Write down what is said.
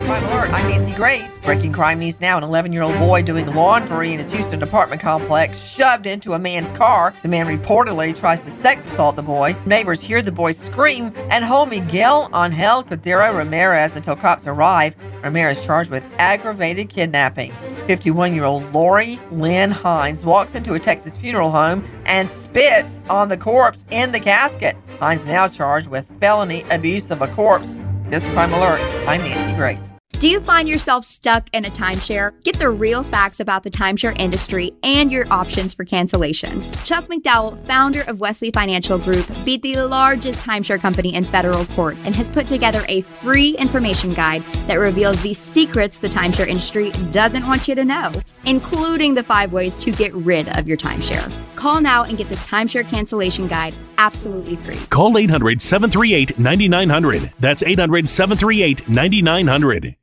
Crime Alert, I'm Nancy Grace. Breaking crime news now. An 11 year old boy doing laundry in his Houston apartment complex shoved into a man's car. The man reportedly tries to sex assault the boy. Neighbors hear the boy scream and hold Miguel Angel Cordero Ramirez until cops arrive. Ramirez charged with aggravated kidnapping. 51 year old Lori Lynn Hines walks into a Texas funeral home and spits on the corpse in the casket. Hines now charged with felony abuse of a corpse. This Crime Alert, I'm Nancy Grace. Do you find yourself stuck in a timeshare? Get the real facts about the timeshare industry and your options for cancellation. Chuck McDowell, founder of Wesley Financial Group, beat the largest timeshare company in federal court and has put together a free information guide that reveals the secrets the timeshare industry doesn't want you to know, including the five ways to get rid of your timeshare. Call now and get this timeshare cancellation guide absolutely free. Call 800 738 9900. That's 800 738 9900.